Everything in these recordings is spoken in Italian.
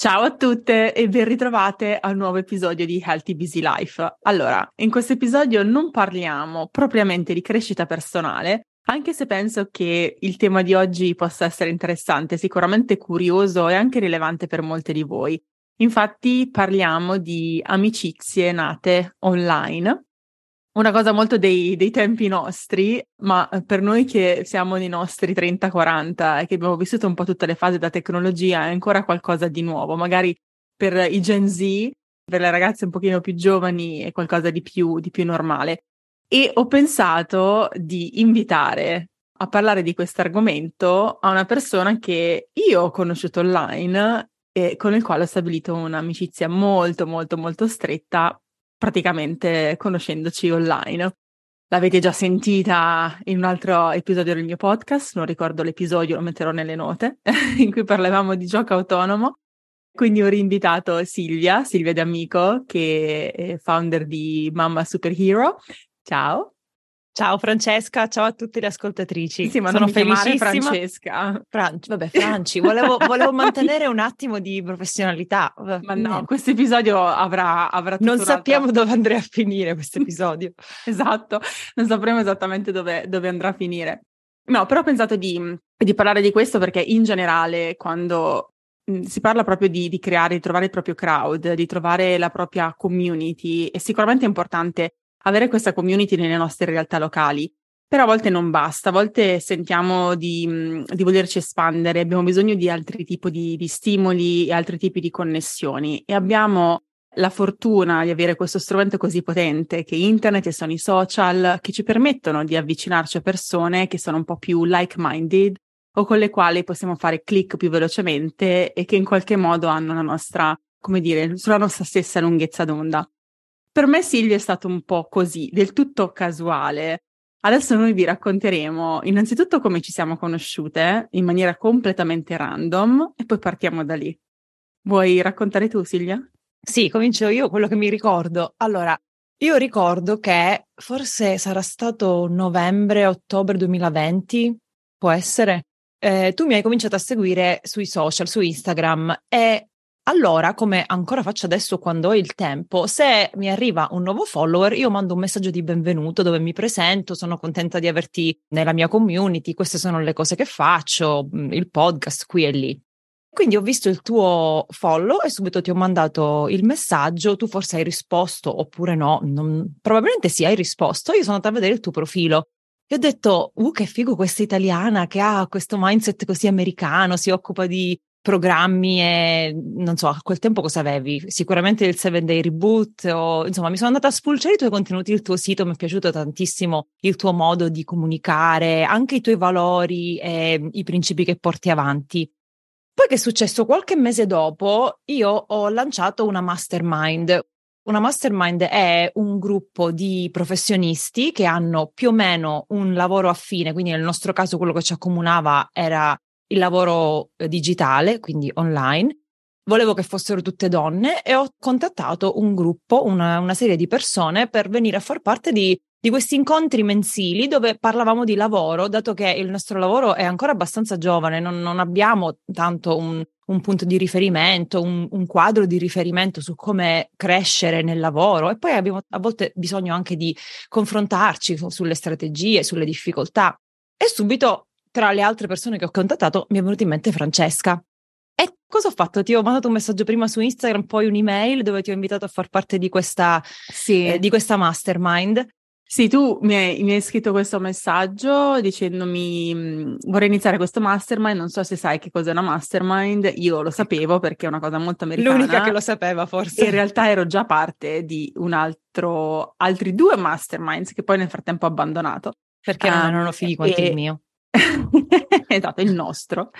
Ciao a tutte e ben ritrovate al nuovo episodio di Healthy Busy Life. Allora, in questo episodio non parliamo propriamente di crescita personale, anche se penso che il tema di oggi possa essere interessante, sicuramente curioso e anche rilevante per molte di voi. Infatti parliamo di amicizie nate online una cosa molto dei, dei, tempi nostri, ma eh, per noi che siamo nei nostri 30-40 e che abbiamo vissuto un po' tutte le fasi da tecnologia è ancora qualcosa di nuovo. Magari per i Gen Z, per le ragazze un pochino più giovani è qualcosa di più, di più normale. E ho pensato di invitare a parlare di questo argomento a una persona che io ho conosciuto online e con il quale ho stabilito un'amicizia molto, molto, molto stretta praticamente conoscendoci online. L'avete già sentita in un altro episodio del mio podcast, non ricordo l'episodio, lo metterò nelle note, in cui parlavamo di gioco autonomo. Quindi ho rinvitato Silvia, Silvia D'Amico, che è founder di Mamma Superhero. Ciao. Ciao Francesca, ciao a tutte le ascoltatrici. Sì, ma Sono felicissima. Francesca. Fran- vabbè, Franci, volevo, volevo mantenere un attimo di professionalità. Ma no, questo episodio avrà, avrà Non sappiamo dove andrà a finire questo episodio. esatto, non sapremo esattamente dove, dove, andrà a finire. No, però ho pensato di, di parlare di questo perché in generale quando mm, si parla proprio di, di, creare, di trovare il proprio crowd, di trovare la propria community, è sicuramente importante avere questa community nelle nostre realtà locali. Però a volte non basta, a volte sentiamo di, mm, di volerci espandere, abbiamo bisogno di altri tipi di, di stimoli e altri tipi di connessioni e abbiamo la fortuna di avere questo strumento così potente che internet e sono i social che ci permettono di avvicinarci a persone che sono un po' più like-minded o con le quali possiamo fare click più velocemente e che in qualche modo hanno la nostra, come dire, sulla nostra stessa lunghezza d'onda. Per me Silvia è stato un po' così, del tutto casuale. Adesso noi vi racconteremo innanzitutto come ci siamo conosciute in maniera completamente random e poi partiamo da lì. Vuoi raccontare tu Silvia? Sì, comincio io quello che mi ricordo. Allora, io ricordo che forse sarà stato novembre-ottobre 2020, può essere. Eh, tu mi hai cominciato a seguire sui social, su Instagram e allora, come ancora faccio adesso quando ho il tempo, se mi arriva un nuovo follower, io mando un messaggio di benvenuto dove mi presento, sono contenta di averti nella mia community, queste sono le cose che faccio, mm, il podcast qui e lì. Quindi ho visto il tuo follow e subito ti ho mandato il messaggio, tu forse hai risposto oppure no, non, probabilmente sì, hai risposto, io sono andata a vedere il tuo profilo e ho detto, uh, che figo questa italiana che ha questo mindset così americano, si occupa di programmi e non so, a quel tempo cosa avevi? Sicuramente il 7 Day Reboot o insomma mi sono andata a spulciare i tuoi contenuti, il tuo sito, mi è piaciuto tantissimo il tuo modo di comunicare, anche i tuoi valori e i principi che porti avanti. Poi che è successo? Qualche mese dopo io ho lanciato una mastermind. Una mastermind è un gruppo di professionisti che hanno più o meno un lavoro affine, quindi nel nostro caso quello che ci accomunava era il lavoro eh, digitale, quindi online. Volevo che fossero tutte donne e ho contattato un gruppo, una, una serie di persone per venire a far parte di, di questi incontri mensili dove parlavamo di lavoro, dato che il nostro lavoro è ancora abbastanza giovane, non, non abbiamo tanto un, un, punto di riferimento, un, un, quadro di riferimento su come crescere nel lavoro e poi abbiamo a volte bisogno anche di confrontarci sulle strategie, sulle difficoltà. E subito tra le altre persone che ho contattato mi è venuta in mente Francesca. E cosa ho fatto? Ti ho mandato un messaggio prima su Instagram, poi un'email dove ti ho invitato a far parte di questa, sì. eh, di questa mastermind. Sì, tu mi hai, mi hai, scritto questo messaggio dicendomi mm, vorrei iniziare questo mastermind, non so se sai che cos'è una mastermind, io lo sapevo perché è una cosa molto americana. L'unica che lo sapeva forse. In realtà ero già parte di un altro, altri due masterminds che poi nel frattempo ho abbandonato. Perché um, non erano fighi quanto e, il mio. esatto, il nostro.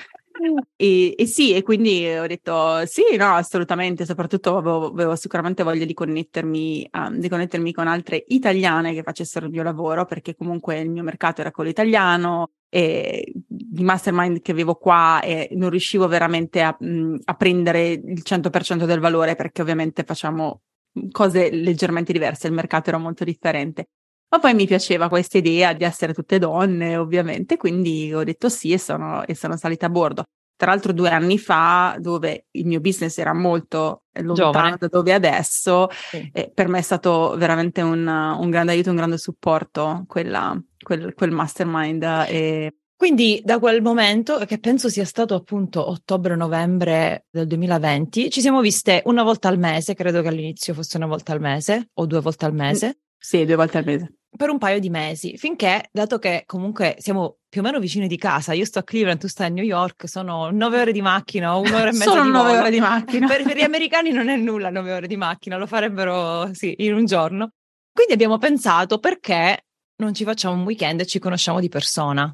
e, e, sì, e quindi ho detto sì, no, assolutamente, soprattutto avevo, avevo sicuramente voglia di connettermi, um, di connettermi con altre italiane che facessero il mio lavoro, perché comunque il mio mercato era quello italiano, e di mastermind che avevo qua e non riuscivo veramente a, a prendere il 100% del valore perché ovviamente facciamo cose leggermente diverse, il mercato era molto differente. Ma poi mi piaceva questa idea di essere tutte donne, ovviamente, quindi ho detto sì e sono, e sono salita a bordo. Tra l'altro due anni fa, dove il mio business era molto lontano Giovane. da dove adesso, sì. eh, per me è stato veramente un, un, grande aiuto, un grande supporto quella, quel, quel mastermind. E... Quindi da quel momento, che penso sia stato appunto ottobre-novembre del 2020, ci siamo viste una volta al mese, credo che all'inizio fosse una volta al mese o due volte al mese. Sì, due volte al mese. Per un paio di mesi, finché, dato che comunque siamo più o meno vicini di casa, io sto a Cleveland, tu stai a New York, sono nove ore di macchina un'ora e mezza sono di nove ore di macchina. Per, per, gli americani non è nulla nove ore di macchina, lo farebbero, sì, in un giorno. Quindi abbiamo pensato perché non ci facciamo un weekend e ci conosciamo di persona.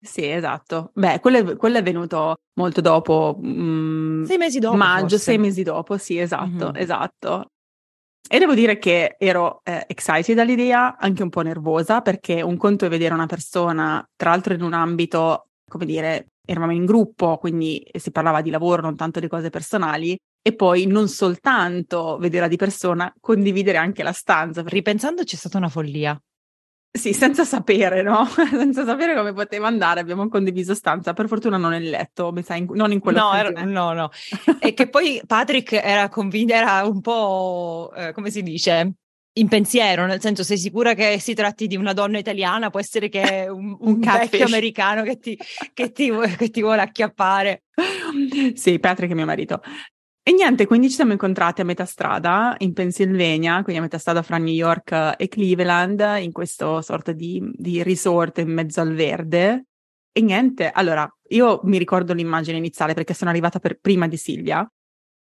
Sì, esatto. Beh, quello è, quello è venuto molto dopo. Mm, sei mesi dopo. Maggio, forse. sei mesi dopo, sì, esatto, mm-hmm. esatto. E devo dire che ero eh, excited dall'idea, anche un po' nervosa, perché un conto è vedere una persona, tra l'altro in un ambito, come dire, eravamo in gruppo, quindi si parlava di lavoro, non tanto di cose personali, e poi non soltanto vederla di persona, condividere anche la stanza. Ripensando c'è stata una follia. Sì, senza sapere, no? senza sapere come poteva andare, abbiamo condiviso stanza, per fortuna non nel letto, mi sa, in, non in quello no, era, no, no. e che poi Patrick era convinto, era un po', eh, come si dice, in pensiero, nel senso sei sicura che si tratti di una donna italiana, può essere che è un, un, un vecchio americano che ti, che, ti, che ti vuole acchiappare. Sì, Patrick è mio marito. E niente, quindi ci siamo incontrati a metà strada in Pennsylvania, quindi a metà strada fra New York e Cleveland, in questo sorta di, di resort in mezzo al verde. E niente, allora, io mi ricordo l'immagine iniziale perché sono arrivata per prima di Silvia,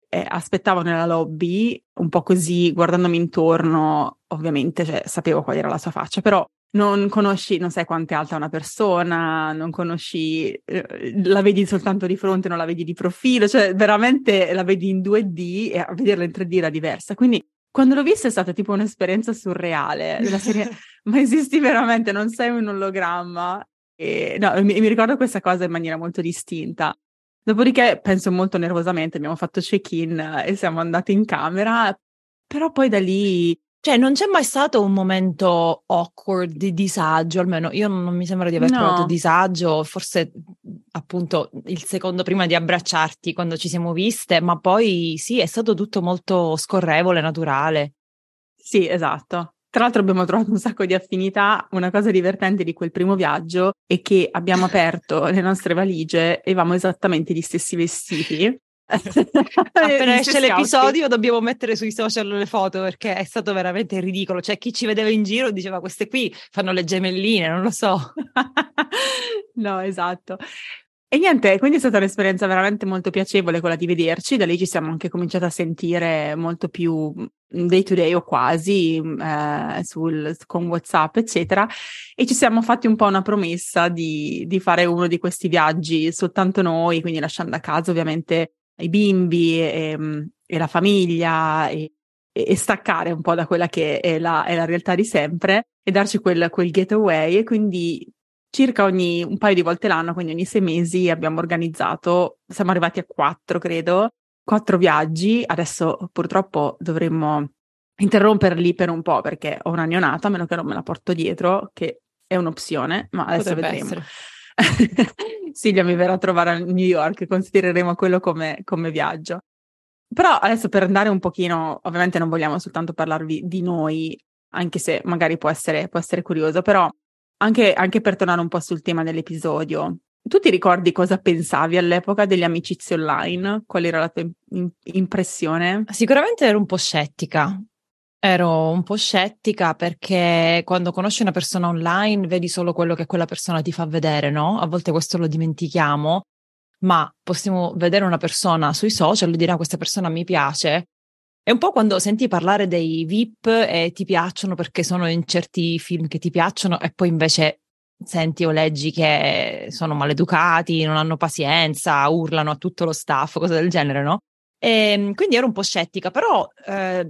eh, aspettavo nella lobby, un po' così, guardandomi intorno, ovviamente, cioè, sapevo qual era la sua faccia, però non conosci, non sai quanto è alta una persona, non conosci, eh, la vedi soltanto di fronte, non la vedi di profilo, cioè veramente la vedi in 2D e a vederla in 3D era diversa. Quindi quando l'ho vista è stata tipo un'esperienza surreale, della serie, ma esisti veramente, non sei un ologramma. E, no, mi, mi ricordo questa cosa in maniera molto distinta. Dopodiché penso molto nervosamente, abbiamo fatto check-in e siamo andati in camera, però poi da lì cioè, non c'è mai stato un momento awkward di disagio, almeno io non, mi sembra di aver no. provato disagio, forse appunto il secondo prima di abbracciarti quando ci siamo viste, ma poi sì, è stato tutto molto scorrevole, naturale. Sì, esatto. Tra l'altro abbiamo trovato un sacco di affinità. Una cosa divertente di quel primo viaggio è che abbiamo aperto le nostre valigie e avevamo esattamente gli stessi vestiti. Appena esce l'episodio dobbiamo mettere sui social le foto perché è stato veramente ridicolo. Cioè, chi ci vedeva in giro diceva queste qui fanno le gemelline, non lo so. no, esatto. E niente, quindi è stata un'esperienza veramente molto piacevole quella di vederci, da lì ci siamo anche cominciati a sentire molto più day to day o quasi eh, sul, con WhatsApp, eccetera, e ci siamo fatti un po' una promessa di, di fare uno di questi viaggi soltanto noi, quindi lasciando a casa ovviamente i bimbi e, ehm, e la famiglia e, e, staccare un po' da quella che è la, è la realtà di sempre e darci quel, quel getaway. E quindi circa ogni un paio di volte l'anno, quindi ogni sei mesi abbiamo organizzato, siamo arrivati a quattro credo, quattro viaggi, adesso purtroppo dovremmo interromperli per un po' perché ho una neonata, a meno che non me la porto dietro, che è un'opzione, ma adesso Potrebbe vedremo. Silvia mi verrà a trovare a New York, considereremo quello come, come viaggio. Però adesso per andare un pochino, ovviamente non vogliamo soltanto parlarvi di noi, anche se magari può essere, può essere curioso, però anche, anche, per tornare un po' sul tema dell'episodio, tu ti ricordi cosa pensavi all'epoca degli amicizie online? Qual era la tua impressione? Sicuramente ero un po' scettica, Ero un po' scettica perché quando conosci una persona online vedi solo quello che quella persona ti fa vedere, no? A volte questo lo dimentichiamo, ma possiamo vedere una persona sui social e dire ah, questa persona mi piace. È un po' quando senti parlare dei VIP e ti piacciono perché sono in certi film che ti piacciono e poi invece senti o leggi che sono maleducati, non hanno pazienza, urlano a tutto lo staff, cose del genere, no? E ehm, quindi ero un po' scettica, però eh,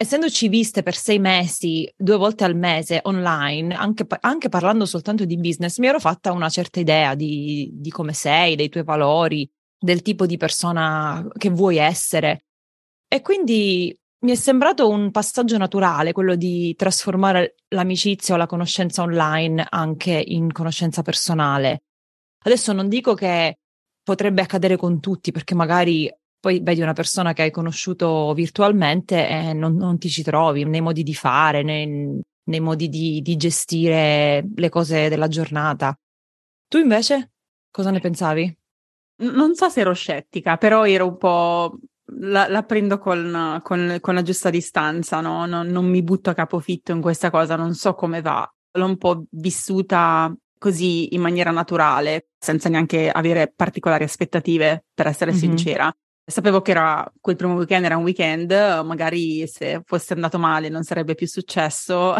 essendoci viste per sei mesi, due volte al mese online, anche, anche, parlando soltanto di business, mi ero fatta una certa idea di, di come sei, dei tuoi valori, del tipo di persona che vuoi essere. E quindi mi è sembrato un passaggio naturale quello di trasformare l'amicizia o la conoscenza online anche in conoscenza personale. Adesso non dico che potrebbe accadere con tutti, perché magari poi vedi una persona che hai conosciuto virtualmente e non, non ti ci trovi nei modi di fare, nei, nei modi di, di gestire le cose della giornata. Tu invece cosa ne pensavi? Non so se ero scettica, però ero un po' la, la prendo con, con, con, la giusta distanza, no? non, non mi butto a capofitto in questa cosa, non so come va. L'ho un po' vissuta così in maniera naturale, senza neanche avere particolari aspettative, per essere mm-hmm. sincera. Sapevo che era quel primo weekend era un weekend, magari se fosse andato male non sarebbe più successo.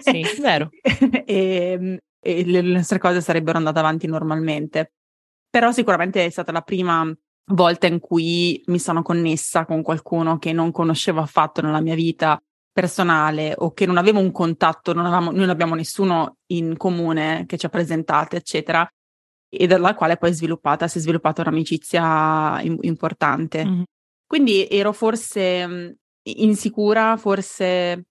Sì, vero. e, e le nostre cose sarebbero andate avanti normalmente. Però sicuramente è stata la prima volta in cui mi sono connessa con qualcuno che non conoscevo affatto nella mia vita personale o che non avevo un contatto, non avevamo, noi non abbiamo nessuno in comune che ci ha presentato, eccetera, e dalla quale poi è sviluppata, si è sviluppata un'amicizia in, importante. Mm-hmm. Quindi ero forse insicura, forse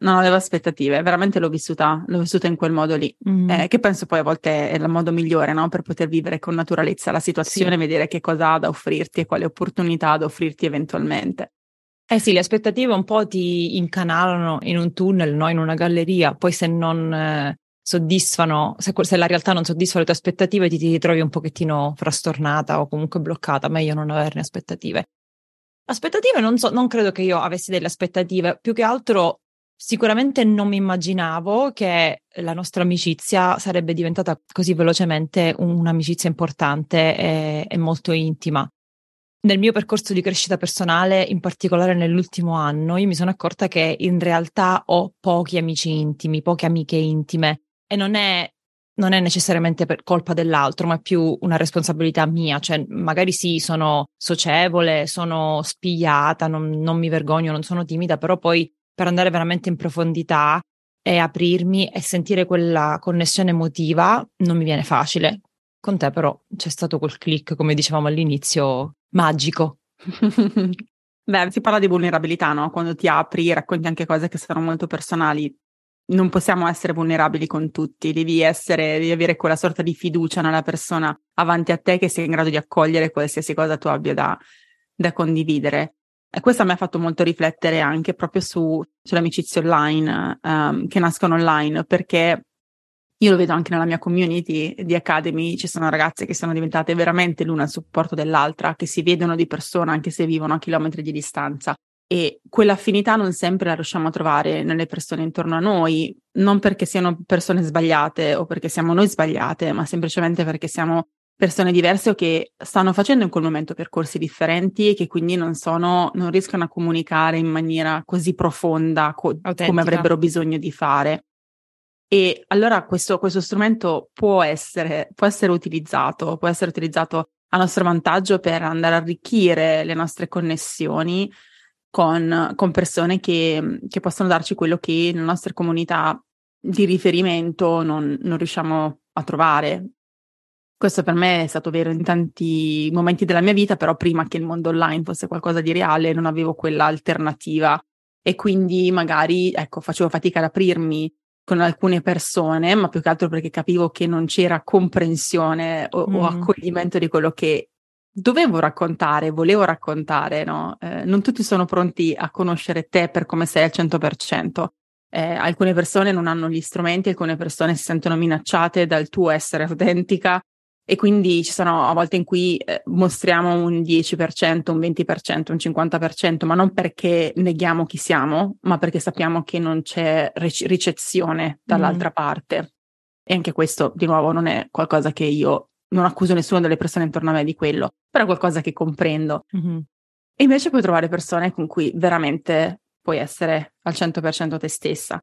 non avevo aspettative, veramente l'ho vissuta, l'ho vissuta in quel modo lì, mm. eh, che penso poi a volte è il modo migliore no? per poter vivere con naturalezza la situazione, sì. vedere che cosa ha da offrirti e quali opportunità ha da offrirti eventualmente. Eh sì, le aspettative un po' ti incanalano in un tunnel, no? in una galleria, poi se non eh, soddisfano, se, se, la realtà non soddisfa le tue aspettative ti, ti ritrovi un pochettino frastornata o comunque bloccata, meglio non averne aspettative. Aspettative non so, non credo che io avessi delle aspettative, più che altro Sicuramente non mi immaginavo che la nostra amicizia sarebbe diventata così velocemente un'amicizia importante e, e, molto intima. Nel mio percorso di crescita personale, in particolare nell'ultimo anno, io mi sono accorta che in realtà ho pochi amici intimi, poche amiche intime e non è, non è necessariamente per colpa dell'altro, ma è più una responsabilità mia. Cioè, magari sì, sono socievole, sono spigliata, non, non mi vergogno, non sono timida, però poi per andare veramente in profondità e aprirmi e sentire quella connessione emotiva non mi viene facile. Con te però c'è stato quel click, come dicevamo all'inizio, magico. Beh, si parla di vulnerabilità, no? Quando ti apri, racconti anche cose che sono molto personali. Non possiamo essere vulnerabili con tutti, devi essere, devi avere quella sorta di fiducia nella persona avanti a te che sia in grado di accogliere qualsiasi cosa tu abbia da, da condividere. E questo mi ha fatto molto riflettere anche proprio su, sulle amicizie online, um, che nascono online, perché io lo vedo anche nella mia community di Academy, ci sono ragazze che sono diventate veramente l'una al supporto dell'altra, che si vedono di persona anche se vivono a chilometri di distanza. E quell'affinità non sempre la riusciamo a trovare nelle persone intorno a noi, non perché siano persone sbagliate o perché siamo noi sbagliate, ma semplicemente perché siamo persone diverse o che stanno facendo in quel momento percorsi differenti e che quindi non sono, non riescono a comunicare in maniera così profonda co- come avrebbero bisogno di fare. E allora questo, questo strumento può essere, può essere utilizzato, può essere utilizzato a nostro vantaggio per andare a arricchire le nostre connessioni con, con persone che, che, possono darci quello che nelle nostre comunità di riferimento non, non riusciamo a trovare. Questo per me è stato vero in tanti momenti della mia vita, però prima che il mondo online fosse qualcosa di reale non avevo quella alternativa e quindi magari ecco, facevo fatica ad aprirmi con alcune persone, ma più che altro perché capivo che non c'era comprensione o, mm. o accoglimento di quello che dovevo raccontare, volevo raccontare, no? Eh, non tutti sono pronti a conoscere te per come sei al 100%. Eh, alcune persone non hanno gli strumenti, alcune persone si sentono minacciate dal tuo essere autentica e quindi ci sono a volte in cui eh, mostriamo un 10%, un 20%, un 50%, ma non perché neghiamo chi siamo, ma perché sappiamo che non c'è rec- ricezione dall'altra mm. parte. E anche questo, di nuovo, non è qualcosa che io non accuso nessuno delle persone intorno a me di quello, però è qualcosa che comprendo. Mm-hmm. E invece puoi trovare persone con cui veramente puoi essere al 100% te stessa.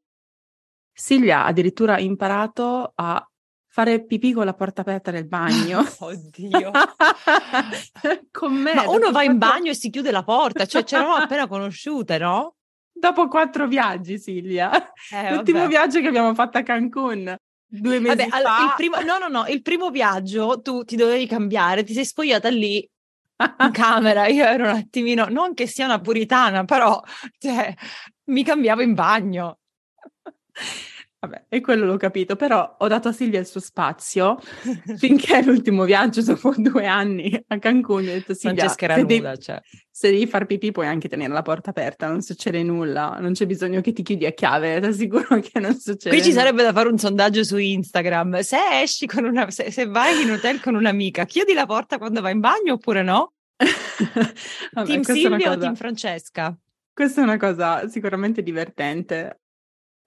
Silvia ha addirittura imparato a fare pipì con la porta aperta nel bagno. Oddio. con me. Ma uno va in quattro... bagno e si chiude la porta, cioè ci eravamo appena conosciute, no? Dopo quattro viaggi, Silvia. Eh, L'ultimo vabbè. viaggio che abbiamo fatto a Cancun. Due mesi Vabbè, fa. il primo, no, no, no, il primo viaggio tu ti dovevi cambiare, ti sei spogliata lì in camera, io ero un attimino, non che sia una puritana, però cioè, mi cambiavo in bagno. Vabbè, e quello l'ho capito, però ho dato a Silvia il suo spazio finché l'ultimo viaggio dopo due anni a Cancun ho detto Silvia, se, nuda, devi, cioè. se devi far pipì puoi anche tenere la porta aperta, non succede nulla, non c'è bisogno che ti chiudi a chiave, ti assicuro che non succede Qui ci nulla. sarebbe da fare un sondaggio su Instagram. Se esci con una, se, se vai in hotel con un'amica, chiudi la porta quando vai in bagno oppure no? Vabbè, team Silvia o cosa- team Francesca? Questa è una cosa sicuramente divertente.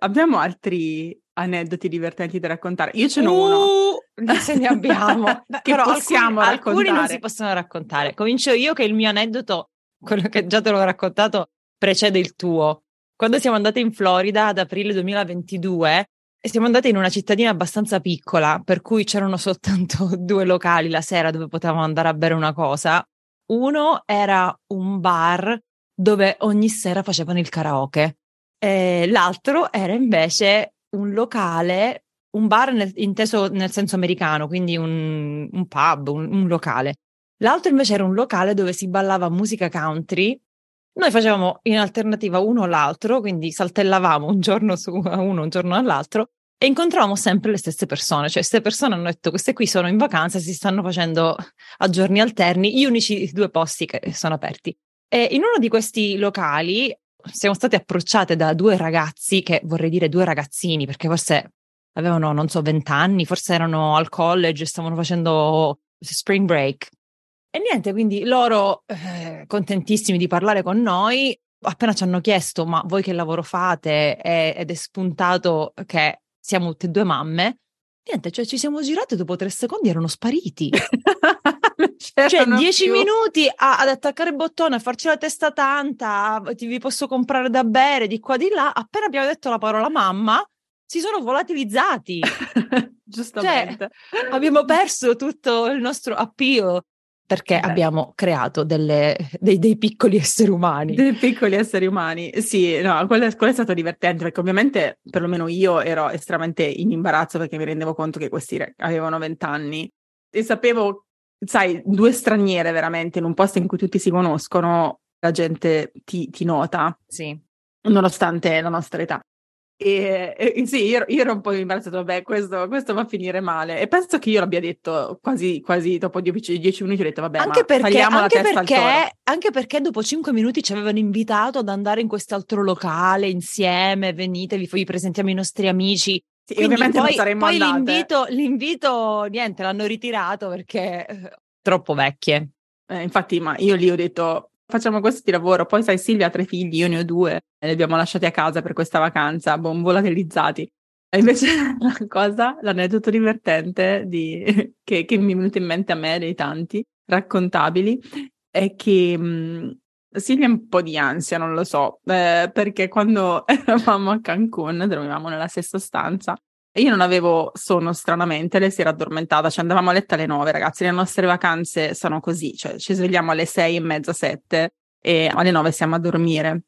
Abbiamo altri aneddoti divertenti da raccontare? Io ce n'ho uno. Uh, se ne abbiamo. Che però possiamo alcuni, alcuni non raccontare. si possono raccontare. Comincio io che il mio aneddoto, quello che già te l'ho raccontato, precede il tuo. Quando siamo andate in Florida ad aprile 2022 e siamo andate in una cittadina abbastanza piccola, per cui c'erano soltanto due locali la sera dove potevamo andare a bere una cosa. Uno era un bar dove ogni sera facevano il karaoke. E l'altro era invece un locale, un bar nel- inteso nel senso americano, quindi un, un pub, un, un locale. L'altro invece era un locale dove si ballava musica country. Noi facevamo in alternativa uno o l'altro, quindi saltellavamo un giorno su uno, un giorno all'altro e incontravamo sempre le stesse persone. Cioè, queste persone hanno detto: queste qui sono in vacanza, si stanno facendo a giorni alterni, gli unici due posti che sono aperti. E in uno di questi locali siamo state approcciate da due ragazzi, che vorrei dire due ragazzini, perché forse avevano, non so, vent'anni, forse erano al college, stavano facendo spring break. E niente, quindi loro, eh, contentissimi di parlare con noi, appena ci hanno chiesto, ma voi che lavoro fate? E- ed è spuntato che siamo tutte e due mamme. Niente, cioè ci siamo girate dopo tre secondi erano spariti. Cioè, dieci più. minuti a- ad attaccare il bottone, a farci la testa tanta, a- ti vi posso comprare da bere di qua di là. Appena abbiamo detto la parola mamma, si sono volatilizzati. Giustamente. abbiamo perso tutto il nostro appeal perché Beh. abbiamo creato delle- dei, dei piccoli esseri umani. Dei piccoli esseri umani. Sì, no, quello, è- quello è stato divertente perché ovviamente perlomeno io ero estremamente in imbarazzo perché mi rendevo conto che questi avevano vent'anni e sapevo, sai, due straniere veramente in un posto in cui tutti si conoscono, la gente ti, ti nota, Sì. nonostante la nostra età. E, e- sì, io, io ero un po' imbarazzato, vabbè, questo, questo va a finire male. E penso che io l'abbia detto quasi, quasi dopo dieci, dieci minuti, ho detto, vabbè, Anche perché, anche, perché, anche perché dopo cinque minuti ci avevano invitato ad andare in quest'altro locale insieme, venite, vi, vi presentiamo i nostri amici. Sì, ovviamente poi, non saremmo poi andate. l'invito, l'invito, niente, l'hanno ritirato perché eh, troppo vecchie. Eh, infatti, ma io lì ho detto facciamo questo di lavoro. Poi sai, Silvia ha tre figli, io ne ho due, e li abbiamo lasciati a casa per questa vacanza, bon, volatilizzati. E invece la cosa, l'aneddoto divertente di, che, che mi è venuto in mente a me dei tanti raccontabili è che mh, Silvia un po' di ansia, non lo so, eh, perché quando eravamo a Cancun, dormivamo nella stessa stanza, e io non avevo sonno stranamente, lei si era addormentata, ci andavamo a letto alle nove, ragazzi, le nostre vacanze sono così, cioè ci svegliamo alle sei e mezza, sette e alle nove siamo a dormire.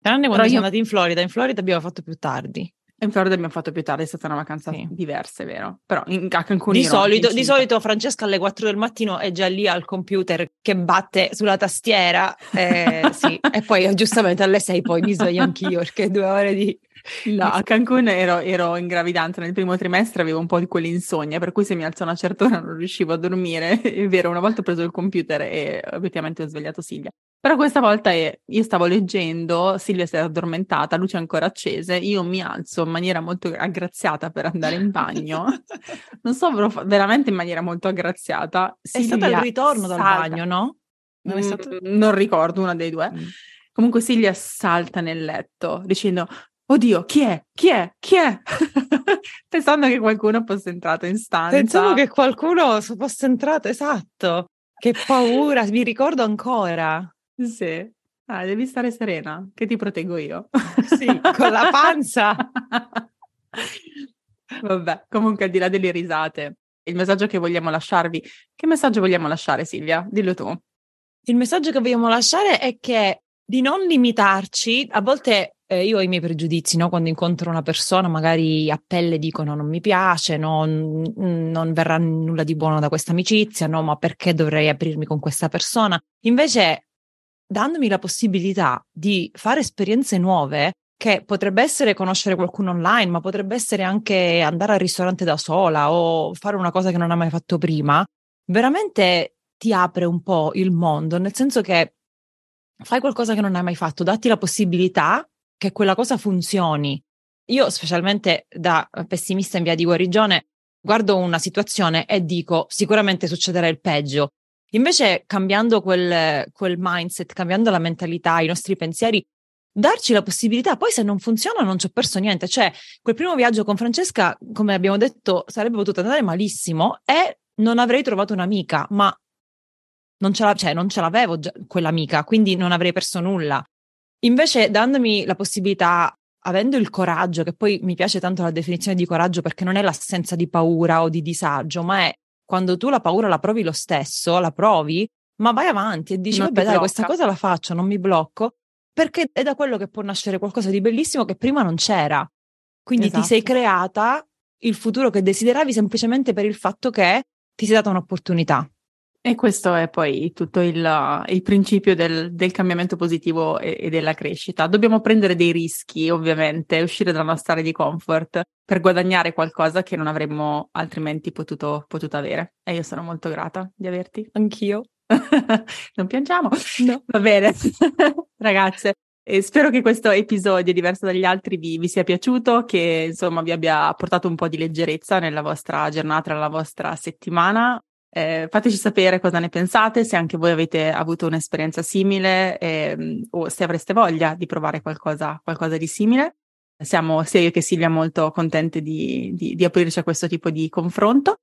Tranne quando Però siamo io- andati in Florida, in Florida abbiamo fatto più tardi. In Florida abbiamo fatto più tardi, è stata una vacanza Sì. diversa, è vero? Però in, a Cancun Di solito, di solito Francesca alle 4 del mattino è già lì al computer che batte sulla tastiera eh, sì. e poi giustamente alle 6 poi mi sveglio anch'io perché due ore di... No, a Cancun ero, ero in gravidanza nel primo trimestre, avevo un po' di quell'insonnia, per cui se mi alzo a una certa ora non riuscivo a dormire. È vero, una volta ho preso il computer e obiettivamente ho svegliato Silvia. Però questa volta eh, io stavo leggendo, Silvia si era addormentata, luce ancora accese, io mi alzo in maniera molto aggraziata per andare in bagno. Non so, veramente in maniera molto aggraziata. È stato il Silvia ritorno dal salta- bagno, no? Non è Mm, stato? non ricordo, una dei due. Mm. Comunque Silvia salta nel letto dicendo Oddio, chi è? Chi è? Chi è? Pensando che qualcuno fosse entrato in stanza. Pensavo che qualcuno fosse entrato, esatto. Che paura, mi ricordo ancora. Sì. Ah, devi stare serena, che ti proteggo io. Sì, con la panza. Vabbè, comunque al di là delle risate, il messaggio che vogliamo lasciarvi, che messaggio vogliamo lasciare Silvia? Dillo tu. Il messaggio che vogliamo lasciare è che di non limitarci, a volte eh, io ho i miei pregiudizi, no? quando incontro una persona magari a pelle dicono non mi piace, no? non verrà nulla di buono da questa amicizia, no, ma perché dovrei aprirmi con questa persona? Invece, dandomi la possibilità di fare esperienze nuove, che potrebbe essere conoscere qualcuno online, ma potrebbe essere anche andare al ristorante da sola o fare una cosa che non ha mai fatto prima, veramente ti apre un po' il mondo, nel senso che fai qualcosa che non hai mai fatto, datti la possibilità che quella cosa funzioni. Io, specialmente da pessimista in via di guarigione, guardo una situazione e dico sicuramente succederà il peggio. Invece, cambiando quel, quel mindset, cambiando la mentalità, i nostri pensieri, darci la possibilità, poi se non funziona non ci ho perso niente, cioè quel primo viaggio con Francesca, come abbiamo detto, sarebbe potuto andare malissimo e non avrei trovato un'amica, ma non ce, la, cioè, non ce l'avevo già, quell'amica, quindi non avrei perso nulla. Invece dandomi la possibilità, avendo il coraggio, che poi mi piace tanto la definizione di coraggio perché non è l'assenza di paura o di disagio, ma è quando tu la paura la provi lo stesso, la provi, ma vai avanti e dici, non vabbè dai, questa cosa la faccio, non mi blocco perché è da quello che può nascere qualcosa di bellissimo che prima non c'era. Quindi esatto. ti sei esatto. creata il futuro che desideravi semplicemente per il fatto che ti sei data un'opportunità. E questo è poi tutto il, il principio del, del, cambiamento positivo e, e, della crescita. Dobbiamo prendere dei rischi, ovviamente, uscire dalla nostra area di comfort per guadagnare qualcosa che non avremmo altrimenti potuto, potuto avere. E io sono molto grata di averti. Anch'io. non piangiamo? No. Va bene. Ragazze, e spero che questo episodio, diverso dagli altri, vi, vi, sia piaciuto, che insomma vi abbia portato un po' di leggerezza nella vostra giornata, nella vostra settimana. Eh, fateci sapere cosa ne pensate, se anche voi avete avuto un'esperienza simile eh, o se avreste voglia di provare qualcosa, qualcosa di simile. Siamo sia io che Silvia molto contente di, di, di aprirci a questo tipo di confronto.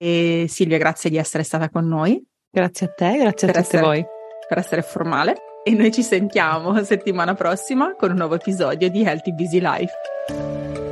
E Silvia, grazie di essere stata con noi. Grazie a te, grazie a tutti essere, voi. Per essere formale. E noi ci sentiamo settimana prossima con un nuovo episodio di Healthy Busy Life.